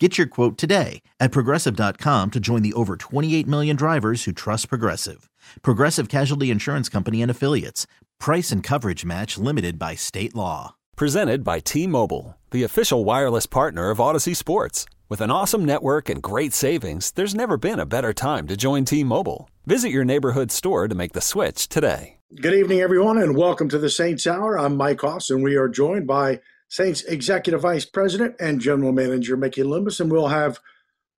Get your quote today at progressive.com to join the over 28 million drivers who trust Progressive. Progressive Casualty Insurance Company and Affiliates. Price and coverage match limited by state law. Presented by T Mobile, the official wireless partner of Audacy Sports. With an awesome network and great savings, there's never been a better time to join T Mobile. Visit your neighborhood store to make the switch today. Good evening, everyone, and welcome to the Saints Hour. I'm Mike Hoss, and we are joined by Saints Executive Vice President and General Manager Mickey Loomis, and we'll have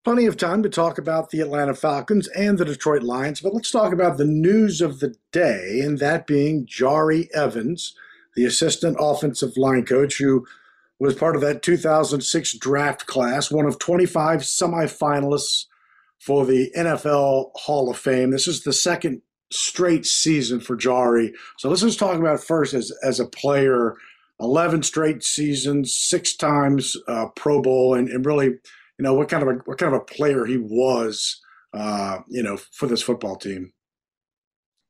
plenty of time to talk about the Atlanta Falcons and the Detroit Lions. But let's talk about the news of the day, and that being Jahri Evans, the assistant offensive line coach who was part of that 2006 draft class, one of 25 semifinalists for the NFL Hall of Fame. This is the second straight season for Jahri. So let's just talk about first as, as a player 11 straight seasons, six times uh, Pro Bowl, and, and really, you know, what kind of a what kind of a player he was, uh, you know, for this football team.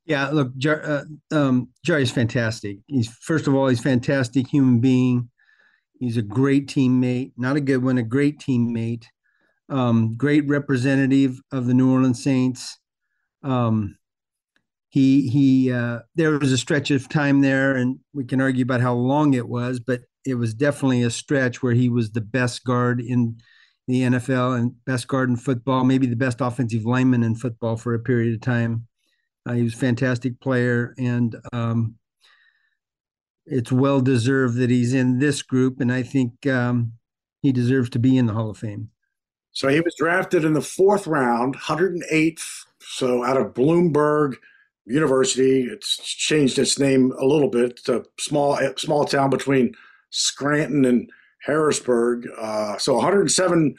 Yeah, look, Jar, uh, um, Jahri's fantastic. He's first of all, he's a fantastic human being. He's a great teammate, not a good one, a great teammate. Um, great representative of the New Orleans Saints. Um, he he uh, there was a stretch of time there, and we can argue about how long it was, but it was definitely a stretch where he was the best guard in the NFL and best guard in football, maybe the best offensive lineman in football for a period of time. Uh, he was a fantastic player, and um, it's well deserved that he's in this group, and I think um, he deserves to be in the Hall of Fame. So he was drafted in the fourth round, 108th. So out of Bloomsburg University. It's changed its name a little bit. It's a small small town between Scranton and Harrisburg. Uh, so 107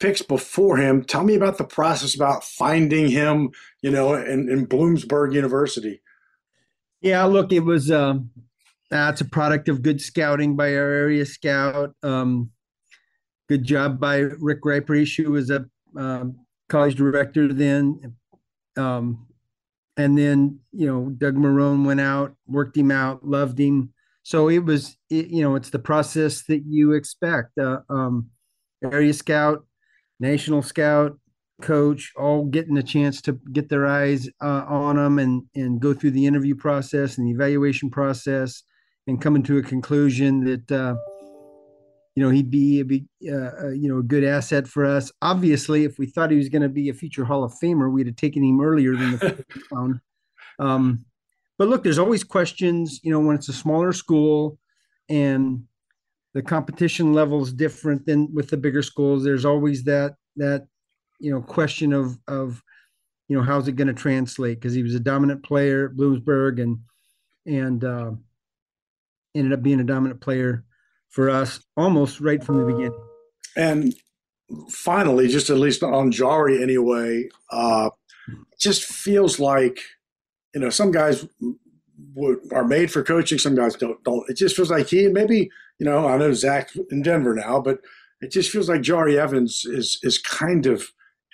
picks before him. Tell me about the process about finding him. You know, in, in Bloomsburg University. Yeah, look, it was. Um, that's a product of good scouting by our area scout. Um, good job by Rick Reiprish, who was a um, college director then. Um, and then you know Doug Marrone went out, worked him out, loved him. So it was, it, you know, it's the process that you expect. Uh, um, area scout, national scout, coach, all getting a chance to get their eyes uh, on them and and go through the interview process and the evaluation process, and coming to a conclusion that. Uh, you know he'd be, a, be uh, you know a good asset for us. Obviously, if we thought he was going to be a future Hall of Famer, we'd have taken him earlier than the round. Um, but look, there's always questions. You know, when it's a smaller school and the competition level is different than with the bigger schools. There's always that that you know question of of you know how's it going to translate because he was a dominant player at Bloomsburg and and uh, ended up being a dominant player for us almost right from the beginning. And finally, just at least on Jahri anyway, uh, just feels like you know some guys would, are made for coaching, some guys don't. Don't. It just feels like he and maybe you know I know Zach in Denver now, but it just feels like Jahri Evans is is kind of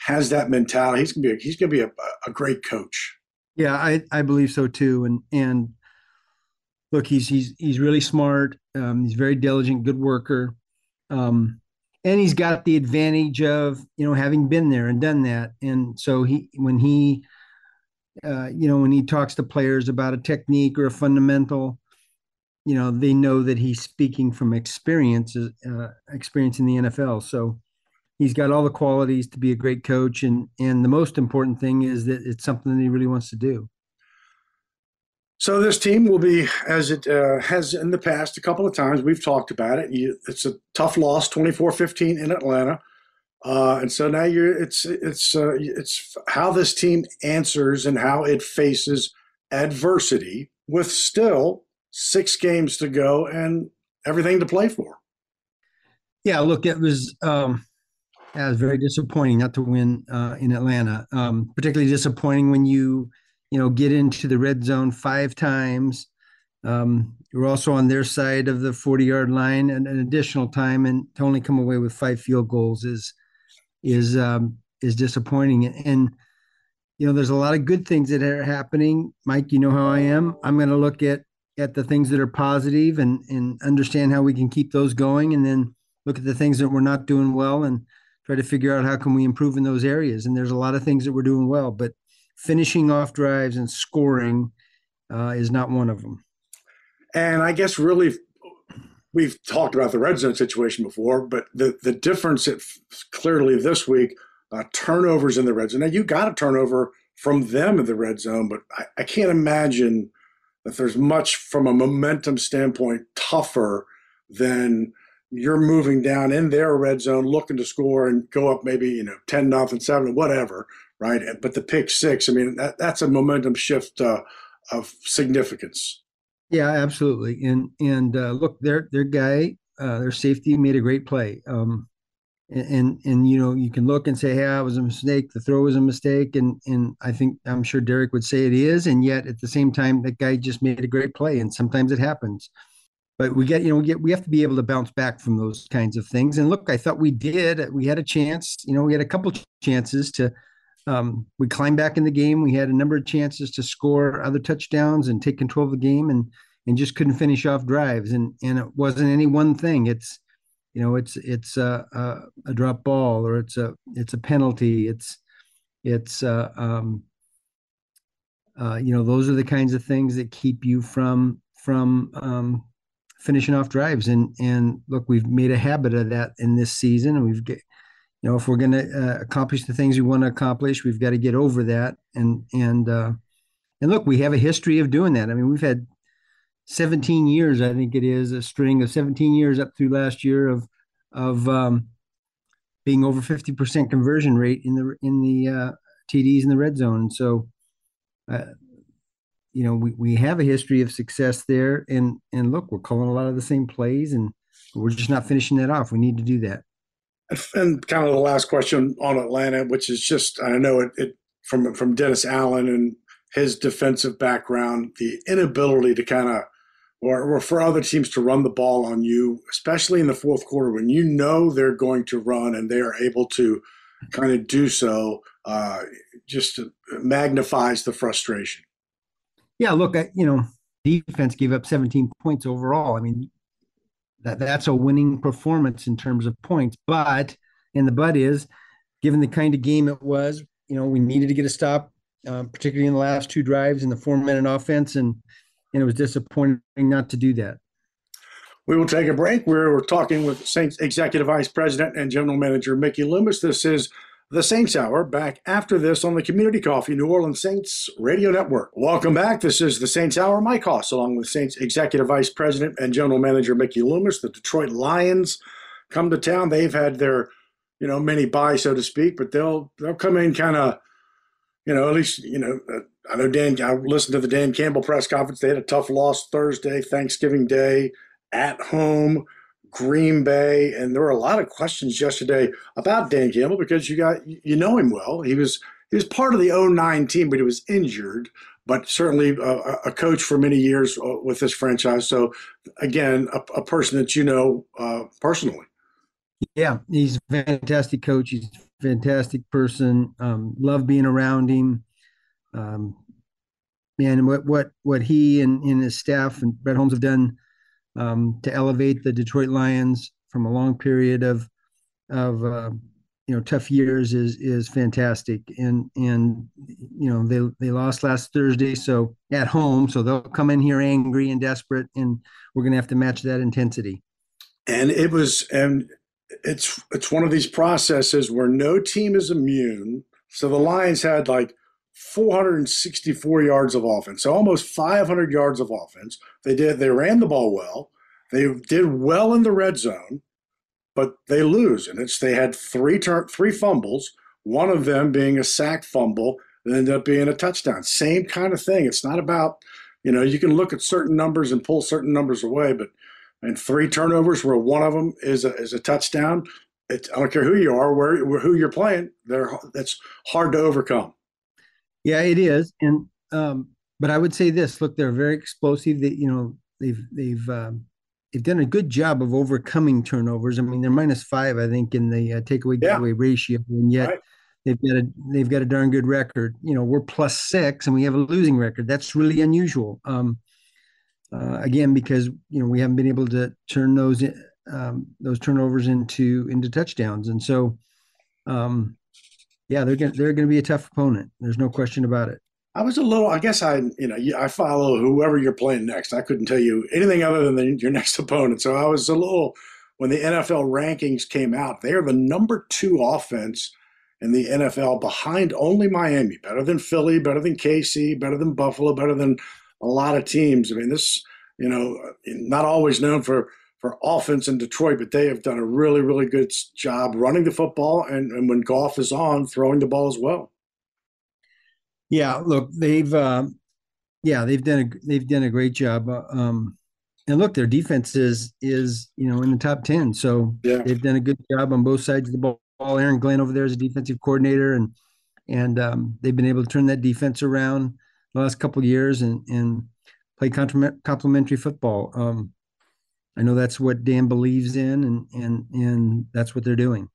has that mentality. He's gonna be a, he's gonna be a, a great coach. Yeah, I, I believe so too. And and look, he's he's he's really smart. Um, he's very diligent, good worker, um, and he's got the advantage of you know having been there and done that. And so he when he uh, you know when he talks to players about a technique or a fundamental, you know they know that he's speaking from experience, uh, experience in the NFL. So he's got all the qualities to be a great coach, and and the most important thing is that it's something that he really wants to do. So this team will be, as it uh, has in the past a couple of times, we've talked about it. You, it's a tough loss, 24-15 in Atlanta, uh, and so now you're. It's it's uh, it's how this team answers and how it faces adversity with still six games to go and everything to play for. Yeah, look, it was um, it was very disappointing not to win uh, in Atlanta. Um, particularly disappointing when you you know, get into the red zone five times. Um, we're also on their side of the 40 yard line and an additional time, and to only come away with five field goals is is um, is disappointing. And you know, there's a lot of good things that are happening. Mike, you know how I am. I'm going to look at at the things that are positive and and understand how we can keep those going, and then look at the things that we're not doing well and try to figure out how can we improve in those areas. And there's a lot of things that we're doing well, but finishing off drives and scoring uh, is not one of them. And I guess really, we've talked about the red zone situation before, but the the difference it clearly this week uh, turnovers in the red zone. Now you got a turnover from them in the red zone, but I, I can't imagine that there's much from a momentum standpoint tougher than you're moving down in their red zone looking to score and go up maybe you know 10 nothing 7 whatever right? But the pick six i mean that, that's a momentum shift uh, of significance. Yeah absolutely. And and uh, look their their guy uh, their safety made a great play. Um, and, and and you know you can look and say hey it was a mistake. The throw was a mistake. And and i think i'm sure derek would say it is. And yet at the same time that guy just made a great play. And sometimes it happens but we get you know we get we have to be able to bounce back from those kinds of things. And look i thought we did we had a chance you know we had a couple chances to um, we climbed back in the game. We had a number of chances to score other touchdowns and take control of the game and and just couldn't finish off drives. And and it wasn't any one thing. It's you know it's it's a, a, a drop ball or it's a it's a penalty. It's it's uh, um, uh, you know those are the kinds of things that keep you from from um, finishing off drives. And and look, we've made a habit of that in this season, and we've get, you know, if we're going to uh, accomplish the things we want to accomplish, we've got to get over that. And and uh, and look, we have a history of doing that. I mean, we've had 17 years, I think it is, a string of 17 years up through last year of of um, being over 50% conversion rate in the in the uh, TDs in the red zone. So uh, you know, we, we have a history of success there. And and look, we're calling a lot of the same plays, and we're just not finishing that off. We need to do that. And kind of the last question on Atlanta, which is just I know it, it from from Dennis Allen and his defensive background, the inability to kind of or, or for other teams to run the ball on you, especially in the fourth quarter when you know they're going to run and they are able to kind of do so, uh, just magnifies the frustration. Yeah, look, I, you know, defense gave up 17 points overall. I mean, that that's a winning performance in terms of points. But and the but is, given the kind of game it was, you know, we needed to get a stop, uh, particularly in the last two drives in the four-minute offense, and and it was disappointing not to do that. We will take a break. We're, we're talking with Saints Executive Vice President and General Manager Mickey Loomis. This is the Saints Hour back after this on the Community Coffee New Orleans Saints Radio Network. Welcome back. This is the Saints Hour. Mike Hoss, along with Saints Executive Vice President and General Manager Mickey Loomis. The Detroit Lions come to town. They've had their, you know, mini bye, so to speak, but they'll they'll come in kind of, you know, at least you know. Uh, I know Dan. I listened to the Dan Campbell press conference. They had a tough loss Thursday, Thanksgiving Day, at home. Green Bay, and there were a lot of questions yesterday about Dan Campbell because you got you know him well. He was he was part of the 09 team, but he was injured. But certainly a, a coach for many years uh, with this franchise. So again, a, a person that you know uh, personally. Yeah, he's a fantastic coach. He's a fantastic person. Um, love being around him. Um, man, what what what he and, and his staff and Brad Holmes have done um, to elevate the Detroit Lions from a long period of of uh, you know tough years is is fantastic. And and you know they they lost last Thursday so at home so they'll come in here angry and desperate and we're going to have to match that intensity. And it was and it's it's one of these processes where no team is immune. So the Lions had like 464 yards of offense, so almost 500 yards of offense. They did. They ran the ball well. They did well in the red zone, but they lose, and it's they had three turn three fumbles. One of them being a sack fumble that ended up being a touchdown. Same kind of thing. It's not about you know you can look at certain numbers and pull certain numbers away, but and three turnovers where one of them is a, is a touchdown. It, I don't care who you are, where, who you're playing. They're that's hard to overcome. Yeah, it is, and um, but I would say this: look, they're very explosive. That you know, they've they've um, they've done a good job of overcoming turnovers. I mean, they're minus five, I think, in the uh, takeaway yeah. giveaway ratio, and yet. Right. They've got a they've got a darn good record. You know, we're plus six and we have a losing record. That's really unusual. Um, uh, again, because you know we haven't been able to turn those um, those turnovers into into touchdowns, and so um, yeah, they're gonna they're gonna be a tough opponent. There's no question about it. I was a little. I guess I, you know, I follow whoever you're playing next. I couldn't tell you anything other than the, your next opponent. So I was a little. When the NFL rankings came out, they are the number two offense in the NFL, behind only Miami. Better than Philly, better than KC, better than Buffalo, better than a lot of teams. I mean, this, you know, not always known for for offense in Detroit, but they have done a really, really good job running the football and, and when Goff is on, throwing the ball as well. Yeah, look, they've uh, yeah, they've done a they've done a great job. Uh, um, and look, their defense is is you know in the top ten, so yeah. they've done a good job on both sides of the ball. Aaron Glenn over there is a defensive coordinator, and and um, they've been able to turn that defense around the last couple years and and play complementary football. Um, I know that's what Dan believes in, and and and that's what they're doing.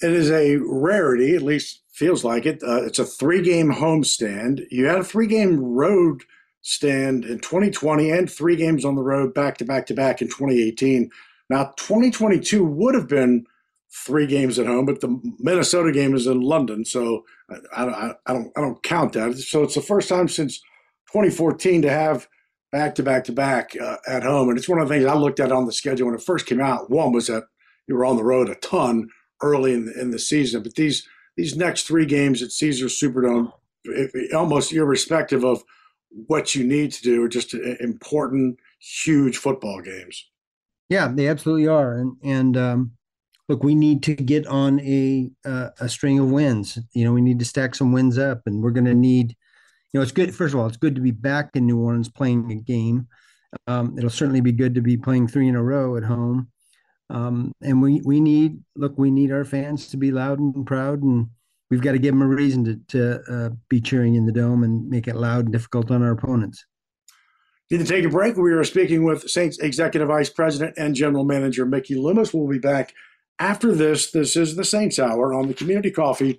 It is a rarity, at least feels like it. Uh, it's a three-game homestand. You had a three-game road stand in 2020, and three games on the road back to back to back in 2018. Now, 2022 would have been three games at home, but the Minnesota game is in London, so I, I, I don't I don't count that. So it's the first time since 2014 to have back to back to back uh, at home. And it's one of the things I looked at on the schedule when it first came out. One was that you were on the road a ton early in the, in the season, but these these next three games at Caesars Superdome, almost irrespective of what you need to do, are just important, huge football games. Yeah, they absolutely are. And and um, look, we need to get on a uh, a string of wins. You know, we need to stack some wins up, and we're going to need you know, it's good. First of all, it's good to be back in New Orleans playing a game. Um, it'll certainly be good to be playing three in a row at home. Um, and we we need look, we need our fans to be loud and proud, and we've got to give them a reason to to uh, be cheering in the dome and make it loud and difficult on our opponents. Need to take a break. We are speaking with Saints Executive Vice President and General Manager Mickey Loomis. We'll be back after this. This is the Saints Hour on the Community Coffee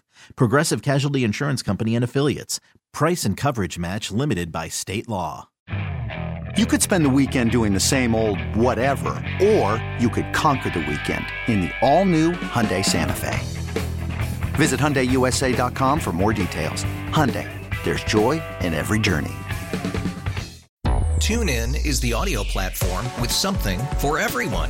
Progressive Casualty Insurance Company and Affiliates. Price and coverage match limited by state law. You could spend the weekend doing the same old whatever, or you could conquer the weekend in the all-new Hyundai Santa Fe. Visit HyundaiUSA.com for more details. Hyundai, there's joy in every journey. TuneIn is the audio platform with something for everyone.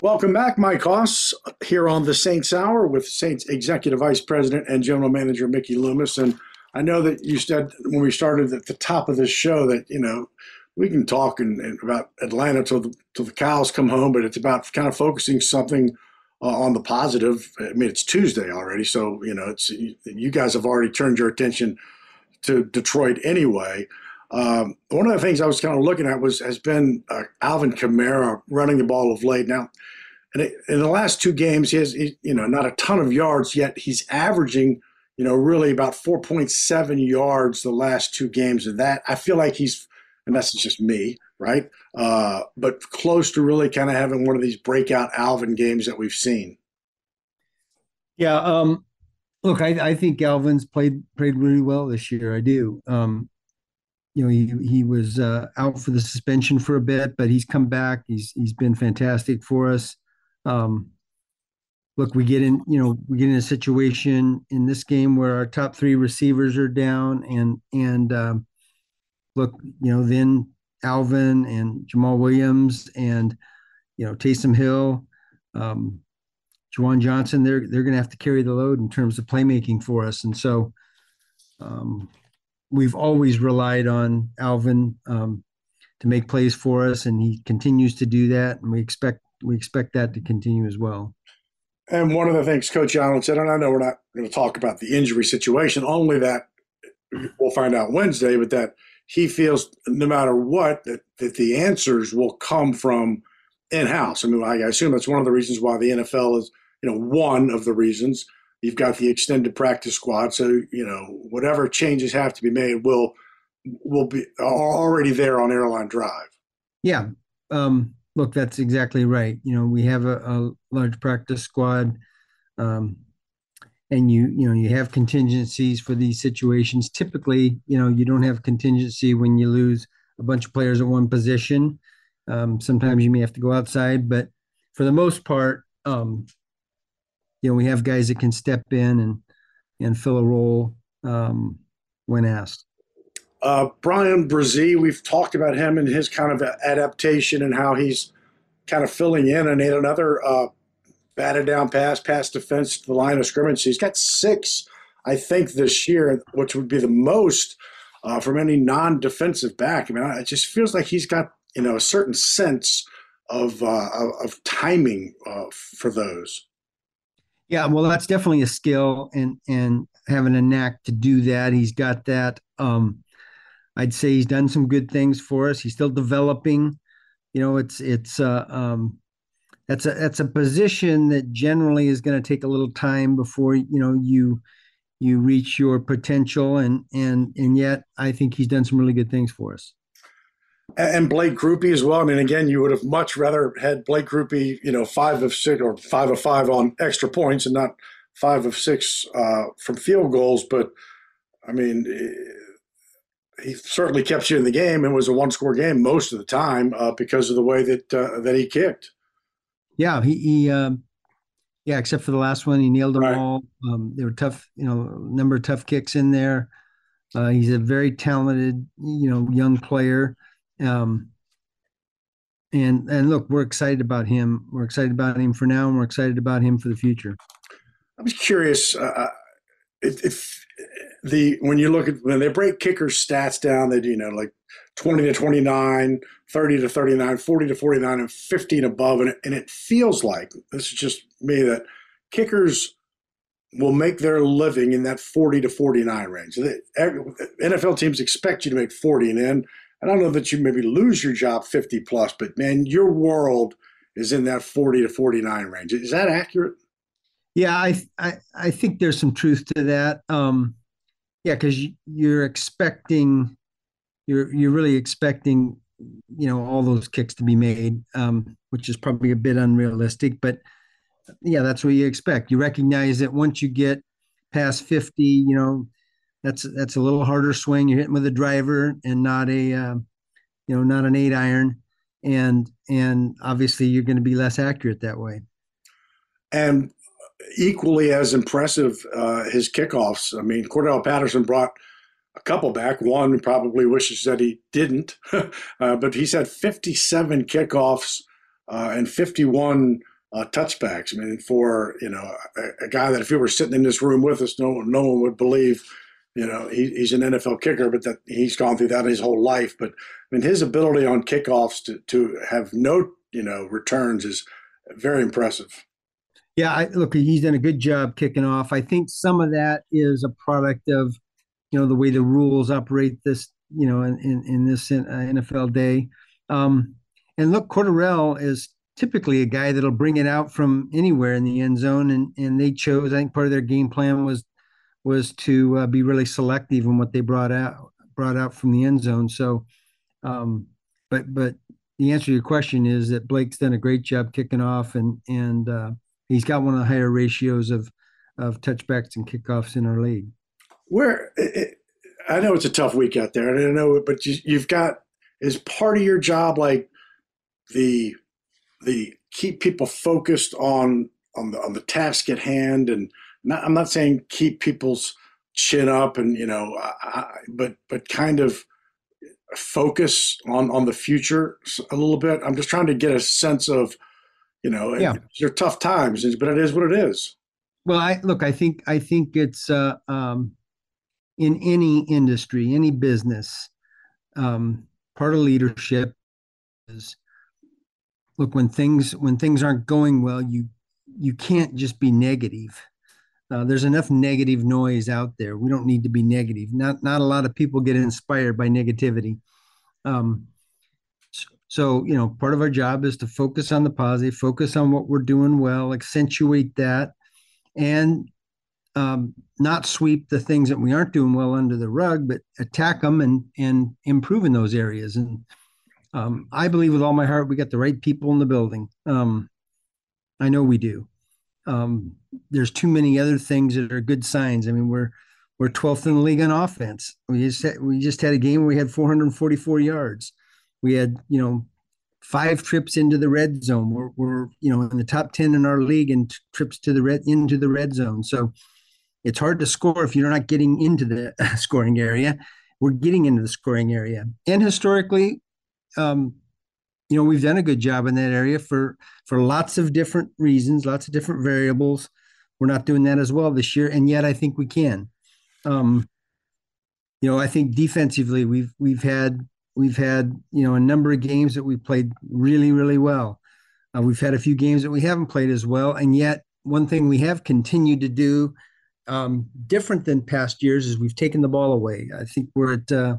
Welcome back, Mike Hoss, here on the Saints Hour with Saints Executive Vice President and General Manager Mickey Loomis. And I know that you said when we started at the top of this show that, you know, we can talk in, in about Atlanta till the, till the cows come home, but it's about kind of focusing something uh, on the positive. I mean, it's Tuesday already, so, you know, it's you guys have already turned your attention to Detroit anyway. Um, one of the things I was kind of looking at was has been uh, Alvin Kamara running the ball of late. Now, in, in the last two games, he has he, you know not a ton of yards yet. He's averaging you know really about 4.7 yards the last two games of that. I feel like he's and that's just me, right? Uh, but close to really kind of having one of these breakout Alvin games that we've seen. Yeah. Um, look, I, I think Alvin's played played really well this year. I do. Um, you know, he he was uh, out for the suspension for a bit, but he's come back. He's he's been fantastic for us. Um, look, we get in, you know, we get in a situation in this game where our top three receivers are down, and and um, look, you know, then Alvin and Jamaal Williams and you know Taysom Hill, um, Juwan Johnson, they're they're going to have to carry the load in terms of playmaking for us, and so um, we've always relied on Alvin um, to make plays for us, and he continues to do that, and we expect we expect that to continue as well. And one of the things Coach Allen said, and I know we're not going to talk about the injury situation, only that we'll find out Wednesday, but that he feels no matter what that, that the answers will come from in-house. I mean, I assume that's one of the reasons why the NFL is, you know, one of the reasons you've got the extended practice squad. So you know, whatever changes have to be made will will be are already there on airline drive. Yeah. Um, look, that's exactly right. You know, we have a, a large practice squad. Um, and you you know you have contingencies for these situations typically you know you don't have contingency when you lose a bunch of players at one position um, sometimes you may have to go outside but for the most part um, you know we have guys that can step in and and fill a role um, when asked uh, Bryan Bresee, we've talked about him and his kind of adaptation and how he's kind of filling in and another uh, batted down pass, pass defense to the line of scrimmage. He's got six, I think, this year, which would be the most uh, from any non-defensive back. I mean, it just feels like he's got you know a certain sense of uh, of timing uh, for those. Yeah, well, that's definitely a skill, and and having a knack to do that. He's got that. Um, I'd say he's done some good things for us. He's still developing. You know, it's it's uh, um, that's a that's a position that generally is going to take a little time before you know you you reach your potential and and and yet I think he's done some really good things for us. And Blake Grupe as well. I mean, again, you would have much rather had Blake Grupe, you know, five of six or five of five on extra points and not five of six uh, from field goals. But I mean, he certainly kept you in the game and was a one-score game most of the time uh, because of the way that uh, that he kicked yeah, he, he um, yeah, except for the last one, he nailed them right. all. Um, they were tough, you know, number of tough kicks in there. Uh, he's a very talented, you know, young player. Um, and and look, we're excited about him. We're excited about him for now, and we're excited about him for the future. I was curious uh, uh if, if the when you look at when they break kickers' stats down, they do you know like 20 to 29, 30 to 39, 40 to 49, and 15 above. And and it feels like, this is just me, that kickers will make their living in that 40 to 49 range. The NFL teams expect you to make 40 and in. I don't know that you maybe lose your job 50 plus, but man, your world is in that 40 to 49 range. Is that accurate? Yeah, I I, I think there's some truth to that. Um, yeah, because you're expecting you're you're really expecting you know all those kicks to be made, um, which is probably a bit unrealistic. But yeah, that's what you expect. You recognize that once you get past fifty, you know that's that's a little harder swing. You're hitting with a driver and not a uh, you know not an eight iron, and and obviously you're going to be less accurate that way. And equally as impressive, uh, his kickoffs. I mean, Cordarrelle Patterson brought a couple back. One probably wishes that he didn't, uh, but he's had 57 kickoffs uh, and 51 uh, touchbacks. I mean, for you know a, a, guy that if he were sitting in this room with us, no no one would believe. You know, he, he's an NFL kicker, but that he's gone through that his whole life. But I mean, his ability on kickoffs to to have no you know returns is very impressive. Yeah, I, look, he's done a good job kicking off. I think some of that is a product of you know the way the rules operate this you know in in, in this uh, NFL day. Um, and look, Cordarrelle is typically a guy that'll bring it out from anywhere in the end zone, and and they chose. I think part of their game plan was was to uh, be really selective in what they brought out brought out from the end zone. So, um, but but the answer to your question is that Blake's done a great job kicking off, and and uh, he's got one of the higher ratios of of touchbacks and kickoffs in our league where it, I know it's a tough week out there, and I know, but you, you've got is part of your job like the the keep people focused on on the on the task at hand, and not, I'm not saying keep people's chin up, and you know, I, but but kind of focus on on the future a little bit. I'm just trying to get a sense of, you know, yeah. they're tough times, but it is what it is. Well, I look. I think I think it's uh, um, in any industry, any business. Um, part of leadership is look when things when things aren't going well. You you can't just be negative. Uh, there's enough negative noise out there. We don't need to be negative. Not not a lot of people get inspired by negativity. Um, so you know, part of our job is to focus on the positive, focus on what we're doing well, accentuate that, and um, not sweep the things that we aren't doing well under the rug, but attack them and and improve in those areas. And um, I believe with all my heart we got the right people in the building. Um, I know we do um, there's too many other things that are good signs. I mean, we're we're 12th in the league on offense. We just had, we just had a game where we had 444 yards. We had you know five trips into the red zone. We're, we're you know in the top 10 in our league and trips to the red into the red zone. So it's hard to score if you're not getting into the scoring area. We're getting into the scoring area, and historically, um, you know we've done a good job in that area for for lots of different reasons lots of different variables we're not doing that as well this year and yet i think we can um you know i think defensively we've we've had we've had you know a number of games that we played really really well uh, we've had a few games that we haven't played as well and yet one thing we have continued to do um, different than past years is we've taken the ball away i think we're at uh,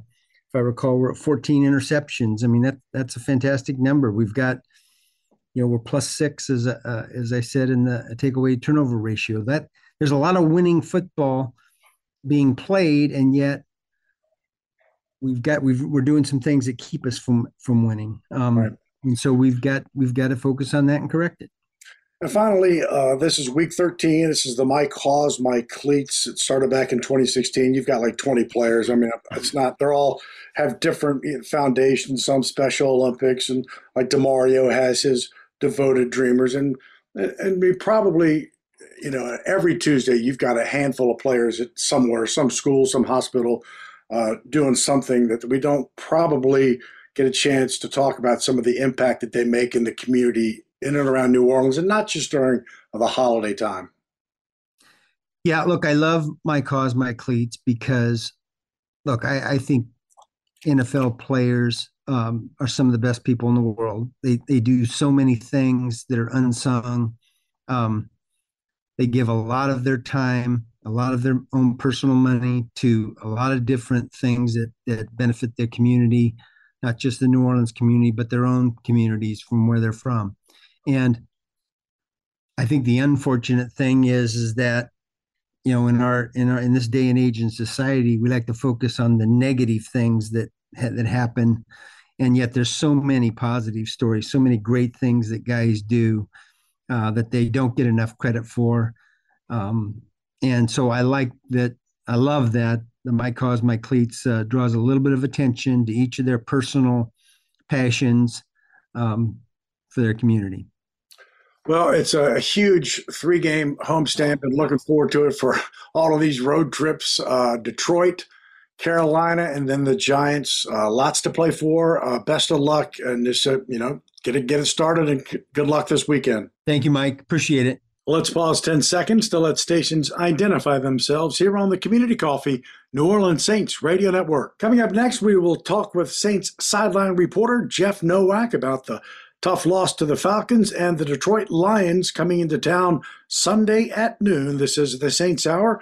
if I recall, we're at 14 interceptions. I mean, that that's a fantastic number. We've got, you know, we're plus six as uh, as I said in the takeaway turnover ratio. That there's a lot of winning football being played, and yet we've got we've we're doing some things that keep us from from winning. Um, right. And so we've got we've got to focus on that and correct it. And finally, uh, this is week 13. This is the My Cause, My Cleats. It started back in 2016. You've got like 20 players. I mean, it's not, they're all have different foundations, some Special Olympics, and like Demario has his devoted dreamers. And, and we probably, you know, every Tuesday, you've got a handful of players at somewhere, some school, some hospital, uh, doing something that we don't probably get a chance to talk about some of the impact that they make in the community in and around New Orleans, and not just during the holiday time. Yeah, look, I love my cause, my cleats, because look, I, I think NFL players um, are some of the best people in the world. They they do so many things that are unsung. Um, they give a lot of their time, a lot of their own personal money to a lot of different things that that benefit their community, not just the New Orleans community, but their own communities from where they're from. And I think the unfortunate thing is is that you know in our in our in this day and age in society we like to focus on the negative things that that happen and yet there's so many positive stories so many great things that guys do uh, that they don't get enough credit for um, and so i like that i love that the my cause my cleats uh, draws a little bit of attention to each of their personal passions um, for their community well, it's a huge three game homestand. and looking forward to it for all of these road trips. Uh, Detroit, Carolina, and then the Giants. Uh, lots to play for. Uh, best of luck, and just uh, you know, get it get it started, and good luck this weekend. Thank you, Mike. Appreciate it. Let's pause 10 seconds to let stations identify themselves here on the Community Coffee New Orleans Saints Radio Network. Coming up next, we will talk with Saints sideline reporter Jeff Nowak about the Tough loss to the Falcons and the Detroit Lions coming into town Sunday at noon. This is the Saints Hour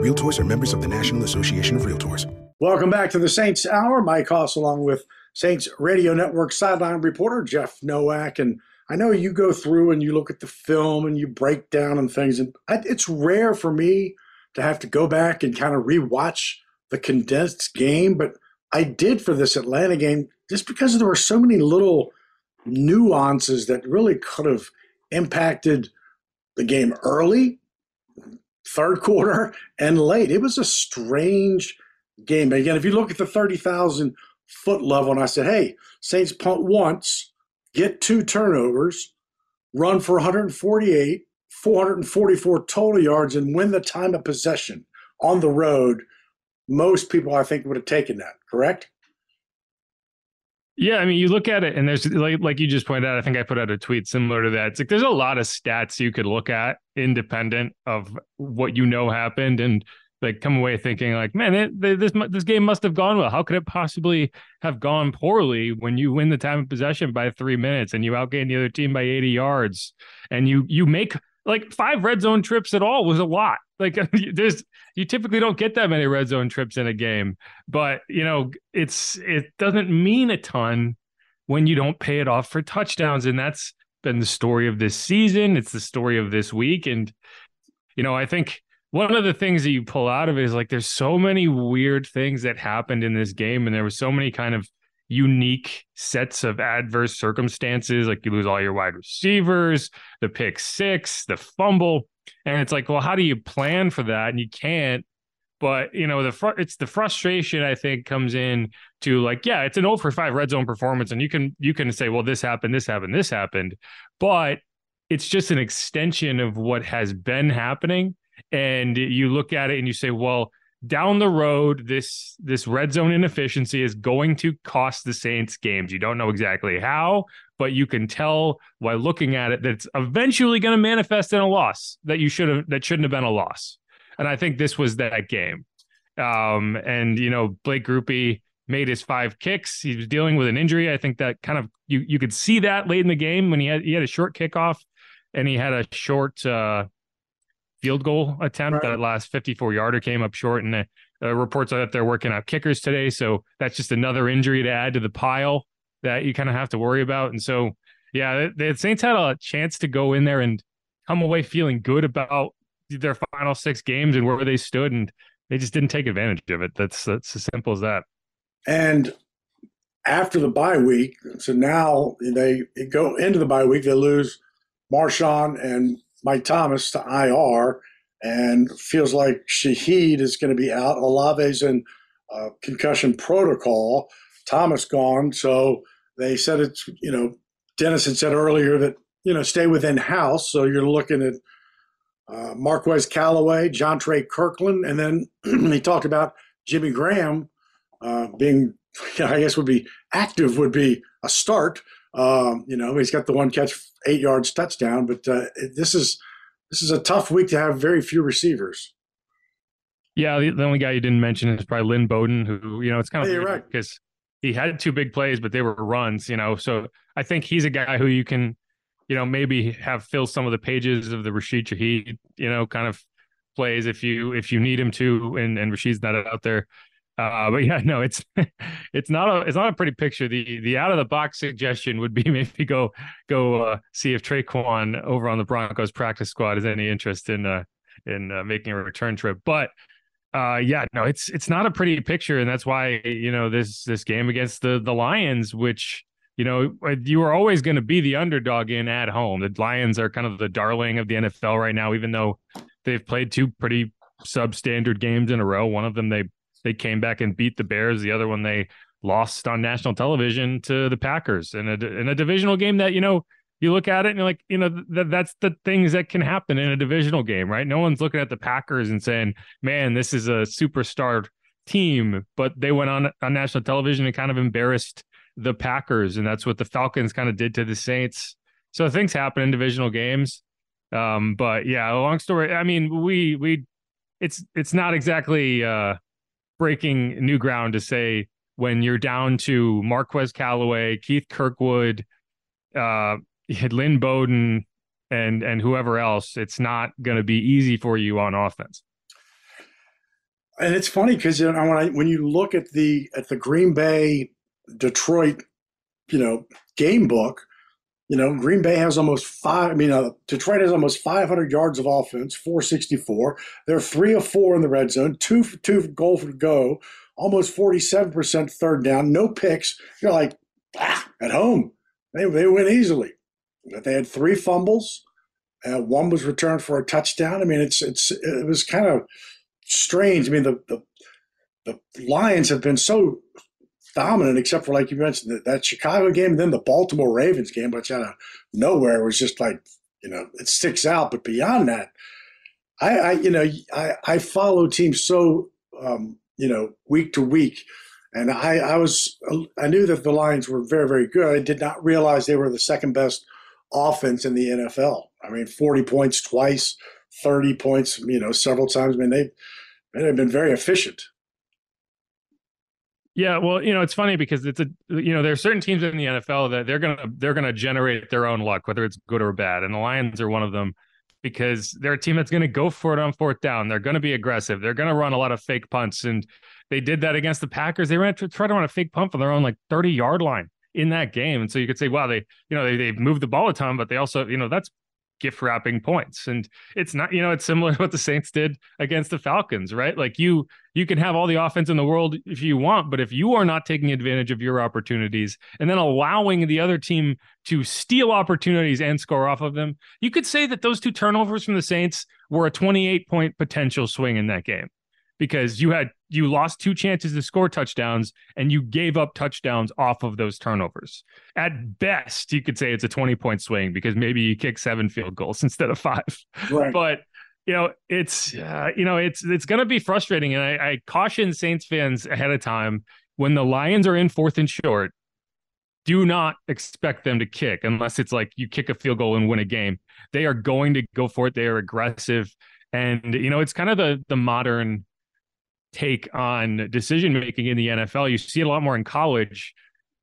Realtors are members of the National Association of Realtors. Welcome back to the Saints Hour. Mike Hoss, along with Saints Radio Network sideline reporter Jeff Nowak. And I know you go through and you look at the film and you break down and things. And it's rare for me to have to go back and kind of rewatch the condensed game, but I did for this Atlanta game just because there were so many little nuances that really could have impacted the game early third quarter and late. It was a strange game. Again, if you look at the 30,000 foot level, and I said, hey, Saints punt once, get two turnovers, run for 148, 444 total yards, and win the time of possession on the road, most people, I think, would have taken that, correct? Yeah, I mean, you look at it, and there's like like you just pointed out. I think I put out a tweet similar to that. It's like there's a lot of stats you could look at independent of what you know happened, and like come away thinking like, man, it, this this game must have gone well. How could it possibly have gone poorly when you win the time of possession by three minutes and you outgain the other team by 80 yards, and you you make like five red zone trips at all was a lot. Like there's you typically don't get that many red zone trips in a game, but you know, it's it doesn't mean a ton when you don't pay it off for touchdowns and that's been the story of this season, it's the story of this week and you know, I think one of the things that you pull out of it is like there's so many weird things that happened in this game and there was so many kind of unique sets of adverse circumstances. Like you lose all your wide receivers, the pick six, the fumble. And it's like, well, how do you plan for that? And you can't. But you know, the fr- it's the frustration I think comes in to like, yeah, it's an 0 for 5 red zone performance, and you can you can say, well, this happened, this happened, this happened, but it's just an extension of what has been happening. And you look at it and you say, well, down the road, this this red zone inefficiency is going to cost the Saints games. You don't know exactly how, but you can tell by looking at it that it's eventually going to manifest in a loss that you should have that shouldn't have been a loss. And I think this was that game. Um, and you know, Blake Grupe made his five kicks. He was dealing with an injury. I think that kind of you you could see that late in the game when he had he had a short kickoff and he had a short uh field goal attempt. Right. That last 54 yarder came up short, and the uh, reports are that they're working out kickers today. So that's just another injury to add to the pile that you kind of have to worry about. And so, yeah, the, the Saints had a chance to go in there and come away feeling good about their final six games and where they stood, and they just didn't take advantage of it. That's that's as simple as that. And after the bye week, so now they go into the bye week, they lose Marshon and Mike Thomas to IR, and feels like Shaheed is going to be out. Olave's in uh, concussion protocol. Thomas gone, so they said it's you know Dennis had said earlier that you know stay within house. So you're looking at uh, Marquez Callaway, Jontre Kirklin, and then he talked about Jimmy Graham uh, being, I guess, would be active would be a start. Um, you know, he's got the one catch, eight yards touchdown, but uh, this is this is a tough week to have very few receivers. Yeah, the, the only guy you didn't mention is probably Lynn Bowden, who you know it's kind of hey, right because he had two big plays, but they were runs. You know, so I think he's a guy who you can, you know, maybe have fill some of the pages of the Rashid Shaheed, you know, kind of plays if you if you need him to, and and Rashid's not out there. Uh, but yeah, no, it's it's not a it's not a pretty picture. The the out of the box suggestion would be maybe go go uh, see if Tre'Quan over on the Broncos practice squad has any interest in uh, in uh, making a return trip. But uh, yeah, no, it's it's not a pretty picture, and that's why you know this this game against the the Lions, which you know you were always going to be the underdog in at home. The Lions are kind of the darling of the NFL right now, even though they've played two pretty substandard games in a row. One of them they they came back and beat the Bears. The other one they lost on national television to the Packers in a in a divisional game that you know you look at it and you're like, you know, that that's the things that can happen in a divisional game, right? No one's looking at the Packers and saying, man, this is a superstar team, but they went on on national television and kind of embarrassed the Packers, and that's what the Falcons kind of did to the Saints. So things happen in divisional games. Um, but yeah, long story. I mean, we we it's it's not exactly uh breaking new ground to say when you're down to Marquez Callaway, Keith Kirkwood, uh, Lynn Bowden and and whoever else, it's not going to be easy for you on offense. And it's funny because you know, when I when you look at the at the Green Bay Detroit, you know, game book, you know, Green Bay has almost five. I mean, uh, Detroit has almost 500 yards of offense, 464. They're three of four in the red zone, two two goal for go, almost 47% third down, no picks. You're like, ah, at home, they, they win easily. But they had three fumbles. Uh, one was returned for a touchdown. I mean, it's it's it was kind of strange. I mean, the the, the Lions have been so dominant, except for like you mentioned that, that Chicago game, and then the Baltimore Ravens game, which out of nowhere was just like you know it sticks out. But beyond that, I, I you know I I follow teams so um, you know week to week. And I, I was I knew that the Lions were very very good. I did not realize they were the second best offense in the NFL. I mean, 40 points twice, 30 points, you know, several times. I mean, they, they've been very efficient. Yeah, well, you know, it's funny because it's a you know, there are certain teams in the NFL that they're gonna they're gonna generate their own luck, whether it's good or bad. And the Lions are one of them because they're a team that's gonna go for it on fourth down. They're gonna be aggressive. They're gonna run a lot of fake punts. And they did that against the Packers. They ran to try to run a fake punt from their own like 30 yard line in that game. And so you could say, wow, they, you know, they, they've moved the ball a ton, but they also, you know, that's gift wrapping points. And it's not, you know, it's similar to what the Saints did against the Falcons, right? Like you, you can have all the offense in the world if you want, but if you are not taking advantage of your opportunities and then allowing the other team to steal opportunities and score off of them, you could say that those two turnovers from the Saints were a 28 point potential swing in that game because you had you lost two chances to score touchdowns and you gave up touchdowns off of those turnovers. At best, you could say it's a 20 point swing because maybe you kick seven field goals instead of five. Right. But you know, it's uh, you know, it's it's going to be frustrating and I, I caution Saints fans ahead of time when the Lions are in fourth and short, do not expect them to kick unless it's like you kick a field goal and win a game. They are going to go for it. They are aggressive. And you know, it's kind of the the modern take on decision making in the NFL. You see it a lot more in college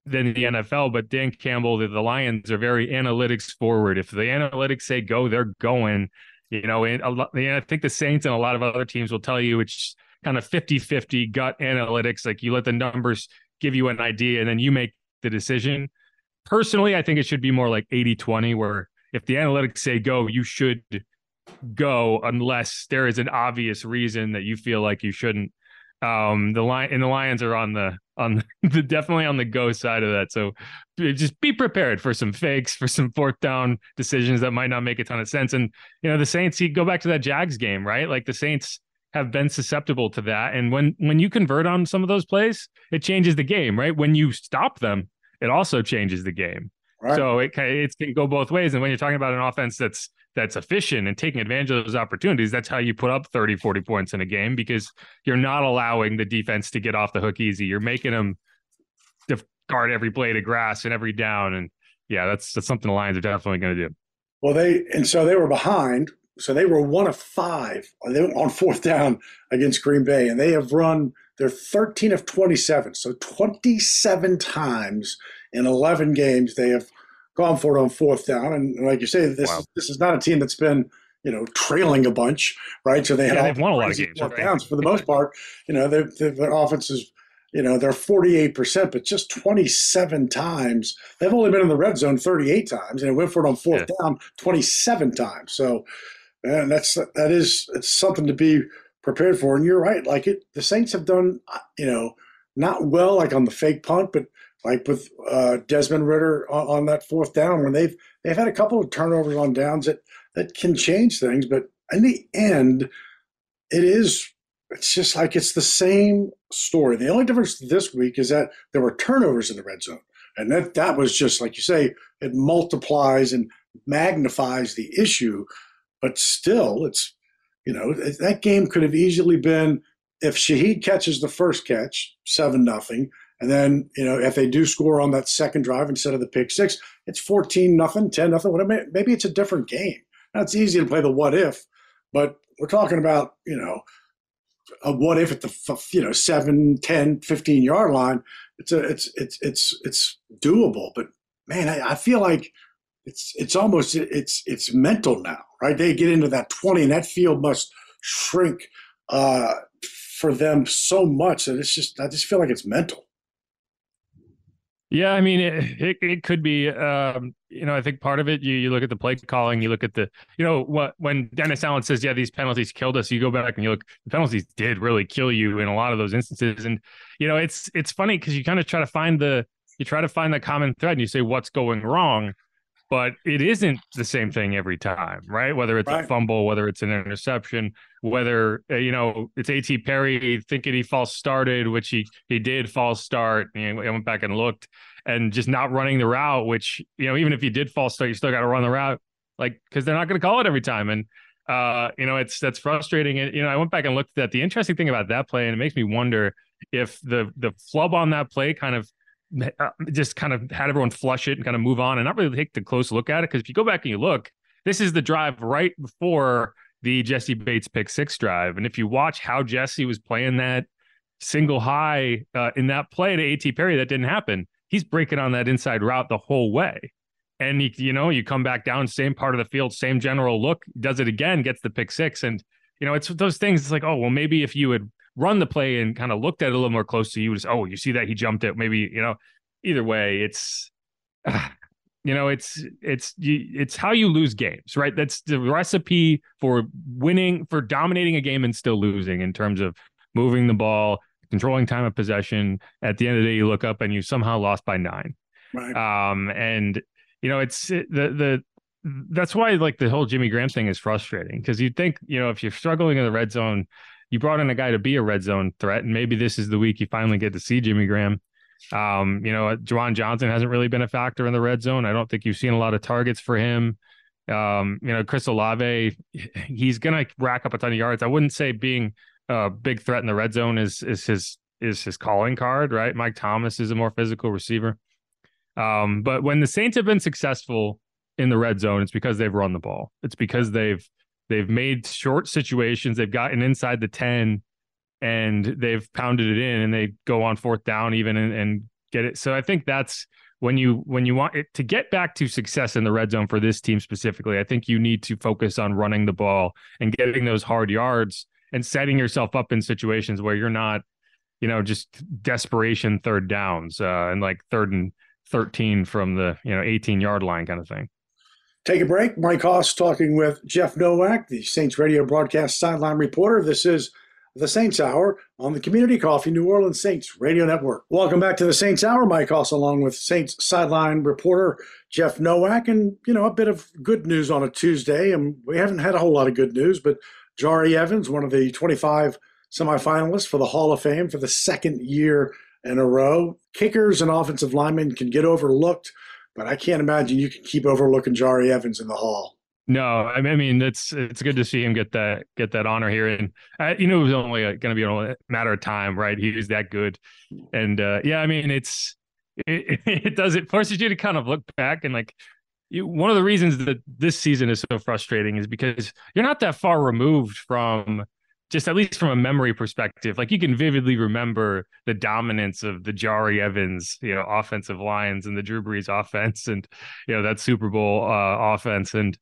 than the NFL, but Dan Campbell, the, the Lions are very analytics forward. If the analytics say go, they're going. You know, and I think the Saints and a lot of other teams will tell you it's kind of 50 50 gut analytics. Like you let the numbers give you an idea and then you make the decision. Personally, I think it should be more like 80 20, where if the analytics say go, you should go unless there is an obvious reason that you feel like you shouldn't um the lion and the lions are on the on the definitely on the go side of that. So just be prepared for some fakes for some fourth down decisions that might not make a ton of sense. And you know the saints you go back to that jags game right? Like the saints have been susceptible to that. And when when you convert on some of those plays it changes the game right? When you stop them it also changes the game. Right. so it it can go both ways. And when you're talking about an offense that's that's efficient and taking advantage of those opportunities, that's how you put up 30, 40 points in a game because you're not allowing the defense to get off the hook easy. You're making them guard every blade of grass and every down. And yeah, that's that's something the Lions are definitely going to do. Well, they and so they were behind. So they were one of five on fourth down against Green Bay, and they have run. They're 13 of 27, so 27 times in 11 games they have gone for it on fourth down. And like you say, this wow. this is not a team that's been you know trailing a bunch, right? So they yeah, they've won a lot of games, right? downs for the most part. You know, their their offense is you know they're 48 percent, but just 27 times they've only been in the red zone 38 times, and it went for it on fourth yeah. down 27 times. So, man, that's that is it's something to be prepared for. And you're right, like it, the Saints have done, uh, you know, not well, like on the fake punt, but like with uh, Desmond Ridder on, on, that fourth down, when they've they've had a couple of turnovers on downs that that can change things. But in the end, it is it's just like it's the same story. The only difference this week is that there were turnovers in the red zone, and that that was just like you say, it multiplies and magnifies the issue. But still, it's you know that game could have easily been if Shaheed catches the first catch, seven nothing, and then you know if they do score on that second drive instead of the pick six, it's fourteen nothing, ten nothing. Whatever. Maybe it's a different game. Now it's easy to play the what if, but we're talking about you know a what if at the you know 7 10 15 yard line it's a it's it's it's it's doable but man I, I, feel like it's it's almost it's it's mental now right they get into that 20 and that field must shrink uh for them so much that it's just i just feel like it's mental yeah, I mean, it, it, it could be, um, you know, I think part of it, you, you look at the play calling, you look at the, you know, what when Dennis Allen says, yeah, these penalties killed us, you go back and you look, the penalties did really kill you in a lot of those instances. And, you know, it's, it's funny because you kind of try to find the, you try to find the common thread and you say, what's going wrong? but it isn't the same thing every time, right? Whether it's right. a fumble, whether it's an interception, whether uh, you know it's A.T. Perry thinking he false started, which he he did false start. You know, I went back and looked, and just not running the route, which you know even if you did false start, you still got to run the route, like because they're not going to call it every time, and uh, you know it's that's frustrating. And you know, I went back and looked at the interesting thing about that play, and it makes me wonder if the the flub on that play kind of uh, just kind of had everyone flush it and kind of move on and not really take the close look at it. Because if you go back and you look, this is the drive right before the Jessie Bates pick six drive. And if you watch how Jessie was playing that single high uh, in that play to A.T. Perry, that didn't happen. He's breaking on that inside route the whole way. And you, you know, you come back down, same part of the field, same general look, does it again, gets the pick six. And, you know, it's those things. It's like, oh, well, maybe if you had run the play and kind of looked at it a little more closely, you would just, oh, you see that he jumped it. Maybe, you know, either way, it's, uh, you know, it's, it's, it's how you lose games, right? That's the recipe for winning, for dominating a game and still losing in terms of moving the ball, controlling time of possession. At the end of the day, you look up and you somehow lost by nine. Right. Um, and, you know, it's the, the, that's why like the whole Jimmy Graham thing is frustrating because you'd think, you know, if you're struggling in the red zone, you brought in a guy to be a red zone threat, and maybe this is the week you finally get to see Jimmy Graham. Um, you know, Juwan Johnson hasn't really been a factor in the red zone. I don't think you've seen a lot of targets for him. Um, you know, Chris Olave, he's gonna rack up a ton of yards. I wouldn't say being a big threat in the red zone is is his is his calling card, right? Mike Thomas is a more physical receiver. Um, but when the Saints have been successful in the red zone, it's because they've run the ball. It's because they've They've made short situations. They've gotten inside the 10 and they've pounded it in and they go on fourth down even and, and get it. So I think that's when you when you want it to get back to success in the red zone for this team specifically, I think you need to focus on running the ball and getting those hard yards and setting yourself up in situations where you're not, you know, just desperation third downs uh, and like third and 13 from the, you know, 18 yard line kind of thing. Take a break. Mike Hoss talking with Jeff Nowak, the Saints radio broadcast sideline reporter. This is the Saints Hour on the Community Coffee New Orleans Saints Radio Network. Welcome back to the Saints Hour. Mike Hoss along with Saints sideline reporter Jeff Nowak. And, you know, a bit of good news on a Tuesday. And we haven't had a whole lot of good news, but Jahri Evans, one of the 25 semifinalists for the Hall of Fame for the second year in a row. Kickers and offensive linemen can get overlooked but I can't imagine you can keep overlooking Jahri Evans in the hall. No, I mean it's it's good to see him get that get that honor here, and uh, you know it was only going to be a matter of time, right? He was that good, and uh, yeah, I mean it's it, it does it forces you to kind of look back and like you, one of the reasons that this season is so frustrating is because you're not that far removed from just at least from a memory perspective, like you can vividly remember the dominance of the Jahri Evans, you know, offensive lines and the Drew Brees offense and, you know, that Super Bowl uh, offense. And,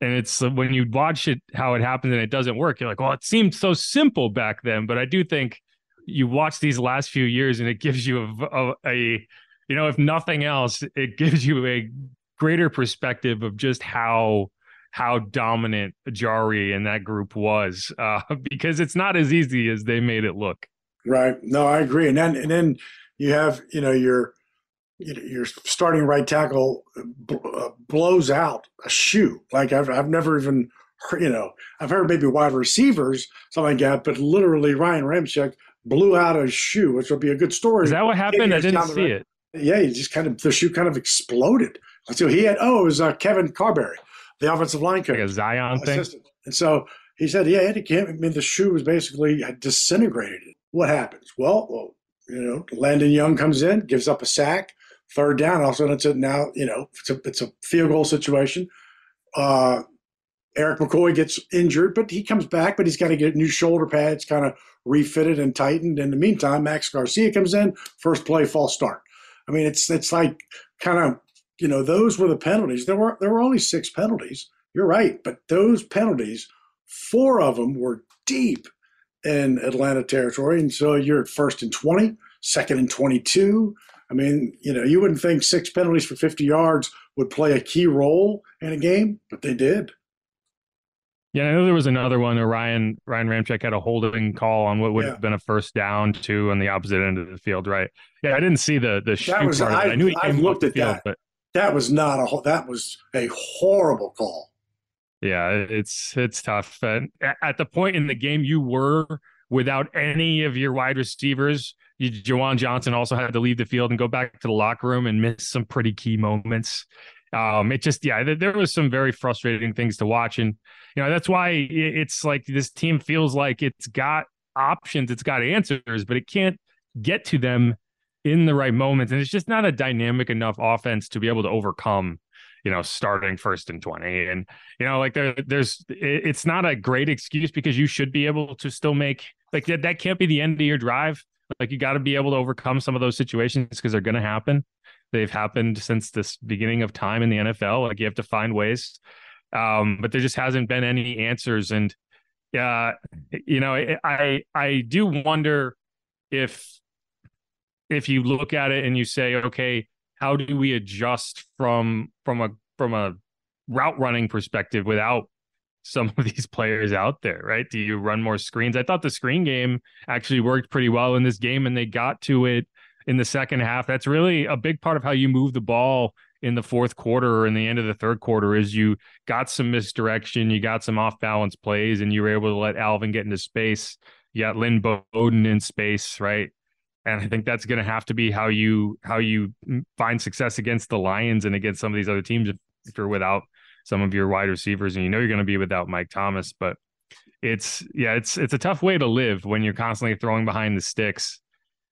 and it's uh, when you watch it, how it happens and it doesn't work, you're like, well, it seemed so simple back then. But I do think you watch these last few years and it gives you a, a, a you know, if nothing else, it gives you a greater perspective of just how how dominant Jahri and that group was, uh, because it's not as easy as they made it look. Right. No, I agree. And then and then you have you know your your starting right tackle uh, blows out a shoe. Like I've I've never even heard, you know I've heard maybe wide receivers something like that, but literally Ryan Ramczyk blew out a shoe, which would be a good story. Is that what happened? I didn't see it. Yeah, he just kind of the shoe kind of exploded. So he had oh, it was uh, Kevin Carberry, the offensive line coach, like a Zion thing. And so he said, yeah, it came, I mean, the shoe was basically disintegrated. What happens? Well, well, you know, Landon Young comes in, gives up a sack, third down. Also, it's a now, you know, it's a it's a field goal situation. Uh, Erik McCoy gets injured, but he comes back, but he's got to get new shoulder pads kind of refitted and tightened. In the meantime, Max Garcia comes in, first play, false start. I mean, it's it's like kind of you know those were the penalties. There were there were only six penalties. You're right, but those penalties, four of them were deep in Atlanta territory, and so you're at first and 20, second and 22. I mean, you know, you wouldn't think six penalties for 50 yards would play a key role in a game, but they did. Yeah, I know there was another one where Ryan Ryan Ramczyk had a holding call on what would yeah. have been a first down too on the opposite end of the field, right? Yeah, I didn't see the the shoot was, part. I, I, knew he I looked at field, that. but that was not a that was a horrible call. Yeah, it's it's tough. And at the point in the game, you were without any of your wide receivers. You, Juwan Johnson also had to leave the field and go back to the locker room and miss some pretty key moments. Um, it just yeah, there was some very frustrating things to watch, and you know that's why it's like this team feels like it's got options, it's got answers, but it can't get to them in the right moments, and it's just not a dynamic enough offense to be able to overcome you know, starting first and 20. And, you know, like there, there's, it's not a great excuse because you should be able to still make, like, that, that can't be the end of your drive. Like, you got to be able to overcome some of those situations because they're going to happen. They've happened since this beginning of time in the NFL. Like, you have to find ways. Um, but there just hasn't been any answers. And, uh, you know, I, I do wonder if, if you look at it and you say, okay, how do we adjust from from a from a route running perspective without some of these players out there, right? Do you run more screens? I thought the screen game actually worked pretty well in this game and they got to it in the second half. That's really a big part of how you move the ball in the fourth quarter or in the end of the third quarter is you got some misdirection, you got some off balance plays, and you were able to let Alvin get into space. You got Lynn Bowden in space, right? and I think that's going to have to be how you how you mm, find success against the Lions and against some of these other teams if you're without some of your wide receivers and you know you're going to be without Mike Thomas. But it's yeah, it's it's a tough way to live when you're constantly throwing behind the sticks.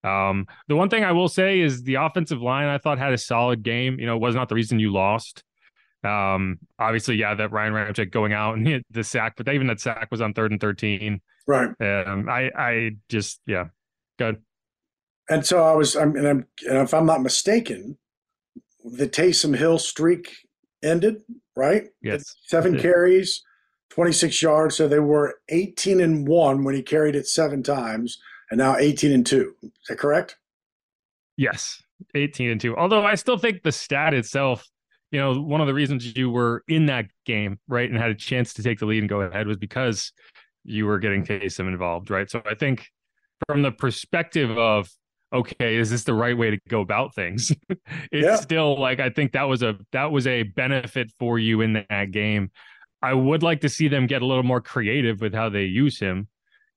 Um, the one thing I will say is the offensive line I thought had a solid game. You know, it was not the reason you lost. Um, obviously, yeah, that Ryan Ramczyk going out and hit the sack, but even that sack was on third and thirteen. Right. Um, I I just yeah, good and so I was, I'm, and, I'm, and if I'm not mistaken, the Taysom Hill streak ended, right? Yes. Seven carries, 26 yards. So they were 18 and one when he carried it seven times, and now 18 and two. Is that correct? Yes, 18 and two. Although I still think the stat itself, you know, one of the reasons you were in that game, right, and had a chance to take the lead and go ahead was because you were getting Taysom involved, right? So I think from the perspective of okay, is this the right way to go about things? it's yeah. still like I think that was a that was a benefit for you in that game. I would like to see them get a little more creative with how they use him.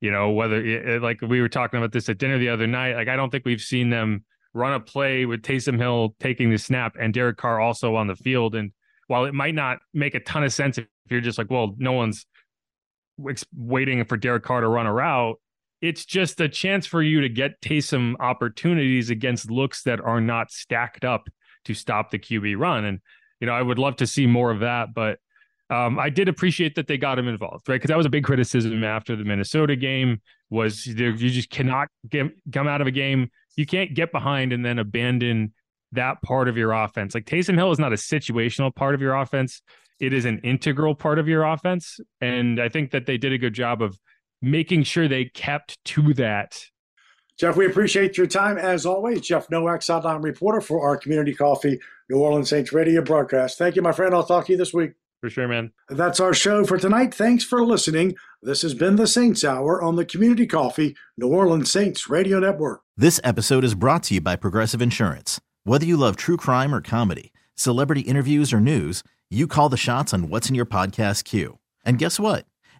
You know, whether it, like we were talking about this at dinner the other night, like I don't think we've seen them run a play with Taysom Hill taking the snap and Derek Carr also on the field. And while it might not make a ton of sense if you're just like, well, no one's waiting for Derek Carr to run a route, it's just a chance for you to get Taysom opportunities against looks that are not stacked up to stop the QB run. And, you know, I would love to see more of that, but um, I did appreciate that they got him involved, right? Because that was a big criticism after the Minnesota game was you just cannot get, come out of a game. You can't get behind and then abandon that part of your offense. Like Taysom Hill is not a situational part of your offense. It is an integral part of your offense. And I think that they did a good job of making sure they kept to that. Jeff, we appreciate your time as always. Jeff Nowak, sideline reporter for our Community Coffee New Orleans Saints radio broadcast. Thank you, my friend. I'll talk to you this week. For sure, man. That's our show for tonight. Thanks for listening. This has been the Saints Hour on the Community Coffee New Orleans Saints Radio Network. This episode is brought to you by Progressive Insurance. Whether you love true crime or comedy, celebrity interviews or news, you call the shots on what's in your podcast queue. And guess what?